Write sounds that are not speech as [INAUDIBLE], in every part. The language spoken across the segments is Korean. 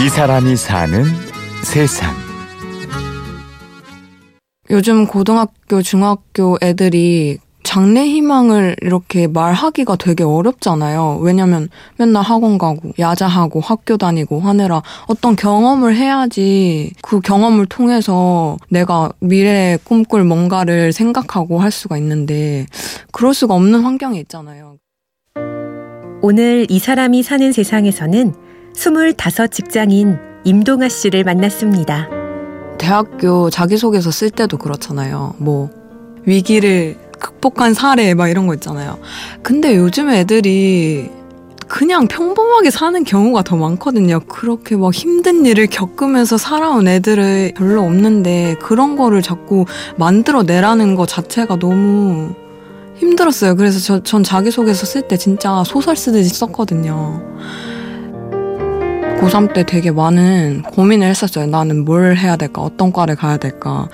이 사람이 사는 세상. 요즘 고등학교, 중학교 애들이 장래 희망을 이렇게 말하기가 되게 어렵잖아요. 왜냐면 맨날 학원 가고, 야자하고, 학교 다니고 하느라 어떤 경험을 해야지 그 경험을 통해서 내가 미래에 꿈꿀 뭔가를 생각하고 할 수가 있는데, 그럴 수가 없는 환경에 있잖아요. 오늘 이 사람이 사는 세상에서는 25 직장인 임동아 씨를 만났습니다. 대학교 자기소개서 쓸 때도 그렇잖아요. 뭐, 위기를 극복한 사례 막 이런 거 있잖아요. 근데 요즘 애들이 그냥 평범하게 사는 경우가 더 많거든요. 그렇게 막 힘든 일을 겪으면서 살아온 애들은 별로 없는데 그런 거를 자꾸 만들어내라는 거 자체가 너무 힘들었어요. 그래서 저, 전 자기소개서 쓸 때 진짜 소설 쓰듯이 썼거든요. 고3 때 되게 많은 고민을 했었어요. 나는 뭘 해야 될까? 어떤 과를 가야 될까?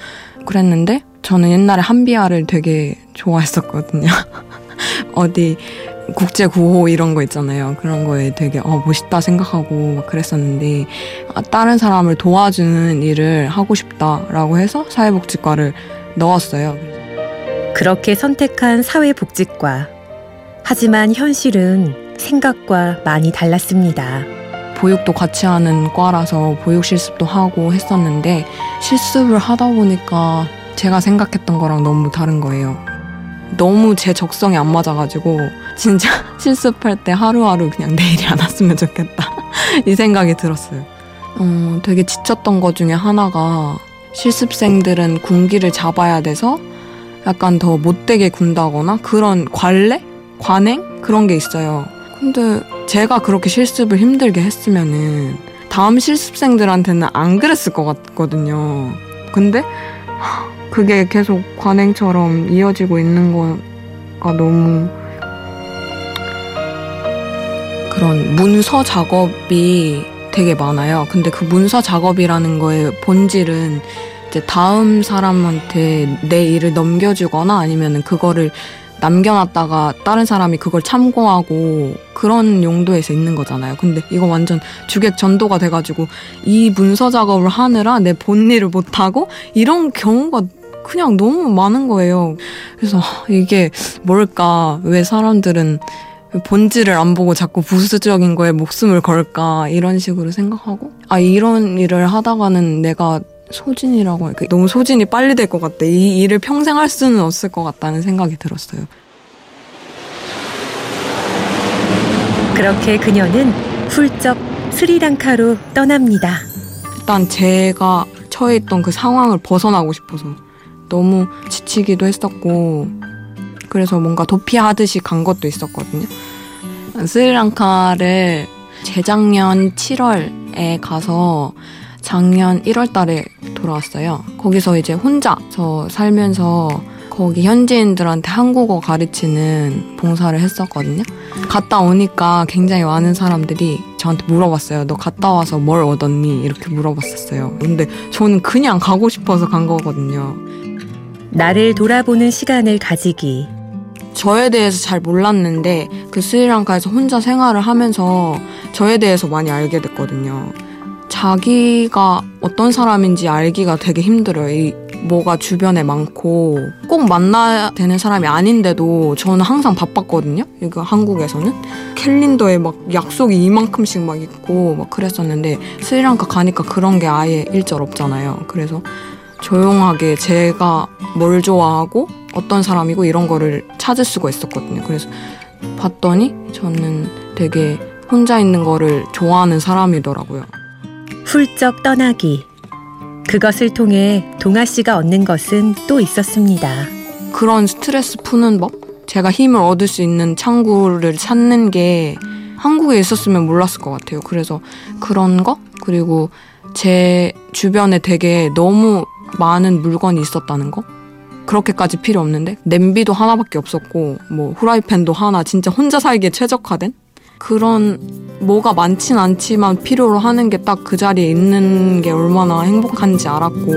그랬는데 저는 옛날에 한비아를 되게 좋아했었거든요. [LAUGHS] 어디 국제 구호 이런 거 있잖아요. 그런 거에 되게 어 멋있다 생각하고 막 그랬었는데 아, 다른 사람을 도와주는 일을 하고 싶다라고 해서 사회복지과를 넣었어요. 그렇게 선택한 사회복지과. 하지만 현실은 생각과 많이 달랐습니다. 보육도 같이 하는 과라서 보육 실습도 하고 했었는데 실습을 하다 보니까 제가 생각했던 거랑 너무 다른 거예요. 너무 제 적성에 안 맞아가지고 진짜 [LAUGHS] 실습할 때 하루하루 그냥 내일이 안 왔으면 좋겠다 [LAUGHS] 이 생각이 들었어요. 어, 되게 지쳤던 것 중에 하나가 실습생들은 군기를 잡아야 돼서 약간 더 못되게 군다거나 그런 관례? 관행? 그런 게 있어요. 근데 제가 그렇게 실습을 힘들게 했으면은 다음 실습생들한테는 안 그랬을 것 같거든요. 근데 그게 계속 관행처럼 이어지고 있는 거가 너무 그런 문서 작업이 되게 많아요. 근데 그 문서 작업이라는 거의 본질은 이제 다음 사람한테 내 일을 넘겨주거나 아니면은 그거를 남겨놨다가 다른 사람이 그걸 참고하고 그런 용도에서 있는 거잖아요. 근데 이거 완전 주객 전도가 돼가지고 이 문서 작업을 하느라 내 본일을 못하고 이런 경우가 그냥 너무 많은 거예요. 그래서 이게 뭘까? 왜 사람들은 본질을 안 보고 자꾸 부수적인 거에 목숨을 걸까? 이런 식으로 생각하고 아 이런 일을 하다가는 내가 소진이라고 할까? 너무 소진이 빨리 될 것 같다. 이 일을 평생 할 수는 없을 것 같다는 생각이 들었어요. 그렇게 그녀는 훌쩍 스리랑카로 떠납니다. 일단 제가 처해 있던 그 상황을 벗어나고 싶어서 너무 지치기도 했었고 그래서 뭔가 도피하듯이 간 것도 있었거든요. 스리랑카를 재작년 7월에 가서 작년 1월 달에 돌아왔어요. 거기서 이제 혼자 저 살면서 거기 현지인들한테 한국어 가르치는 봉사를 했었거든요. 갔다 오니까 굉장히 많은 사람들이 저한테 물어봤어요. 너 갔다 와서 뭘 얻었니? 이렇게 물어봤었어요. 근데 저는 그냥 가고 싶어서 간 거거든요. 나를 돌아보는 시간을 가지기. 저에 대해서 잘 몰랐는데 그 스리랑카에서 혼자 생활을 하면서 저에 대해서 많이 알게 됐거든요. 자기가 어떤 사람인지 알기가 되게 힘들어요. 이 뭐가 주변에 많고 꼭 만나야 되는 사람이 아닌데도 저는 항상 바빴거든요. 이거 한국에서는 캘린더에 막 약속이 이만큼씩 막 있고 막 그랬었는데 스리랑카 가니까 그런 게 아예 일절 없잖아요. 그래서 조용하게 제가 뭘 좋아하고 어떤 사람이고 이런 거를 찾을 수가 있었거든요. 그래서 봤더니 저는 되게 혼자 있는 거를 좋아하는 사람이더라고요. 훌쩍 떠나기. 그것을 통해 동아 씨가 얻는 것은 또 있었습니다. 그런 스트레스 푸는 법? 제가 힘을 얻을 수 있는 창구를 찾는 게 한국에 있었으면 몰랐을 것 같아요. 그래서 그런 거? 그리고 제 주변에 되게 너무 많은 물건이 있었다는 거? 그렇게까지 필요 없는데 냄비도 하나밖에 없었고 뭐 후라이팬도 하나 진짜 혼자 살기에 최적화된 그런 뭐가 많진 않지만 필요로 하는 게 딱 그 자리에 있는 게 얼마나 행복한지 알았고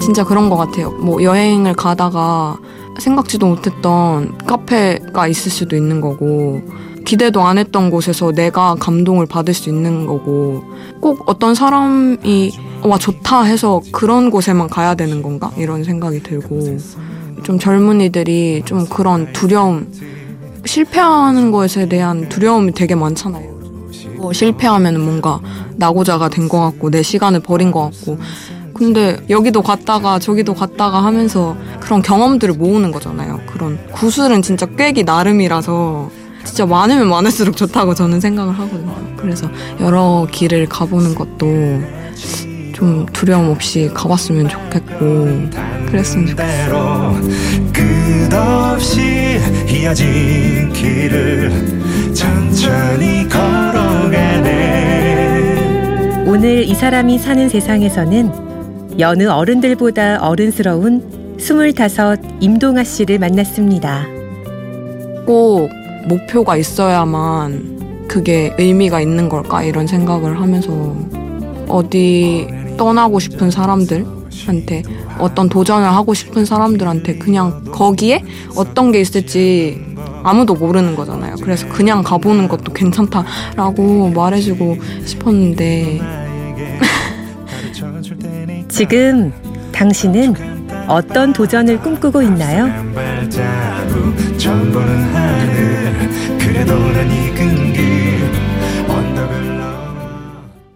진짜 그런 것 같아요. 뭐 여행을 가다가 생각지도 못했던 카페가 있을 수도 있는 거고 기대도 안 했던 곳에서 내가 감동을 받을 수 있는 거고 꼭 어떤 사람이 와 좋다 해서 그런 곳에만 가야 되는 건가 이런 생각이 들고 좀 젊은이들이 좀 그런 두려움 실패하는 것에 대한 두려움이 되게 많잖아요. 뭐 실패하면 뭔가 나고자가 된 것 같고 내 시간을 버린 것 같고 근데 여기도 갔다가 저기도 갔다가 하면서 그런 경험들을 모으는 거잖아요. 그런 구슬은 진짜 꿰기 나름이라서 진짜 많으면 많을수록 좋다고 저는 생각을 하거든요. 그래서 여러 길을 가보는 것도 좀 두려움 없이 가봤으면 좋겠고 그랬으면 좋겠어요. 끝없이 이어진 길을 천천히 걸어가네 오늘 이 사람이 사는 세상에서는 여느 어른들보다 어른스러운 스물다섯 임동아 씨를 만났습니다. 꼭 목표가 있어야만 그게 의미가 있는 걸까 이런 생각을 하면서 어디 떠나고 싶은 사람들한테 어떤 도전을 하고 싶은 사람들한테 그냥 거기에 어떤 게 있을지 아무도 모르는 거잖아요. 그래서 그냥 가보는 것도 괜찮다라고 말해주고 싶었는데 [LAUGHS] 지금 당신은 어떤 도전을 꿈꾸고 있나요? 그래도 난 익은 길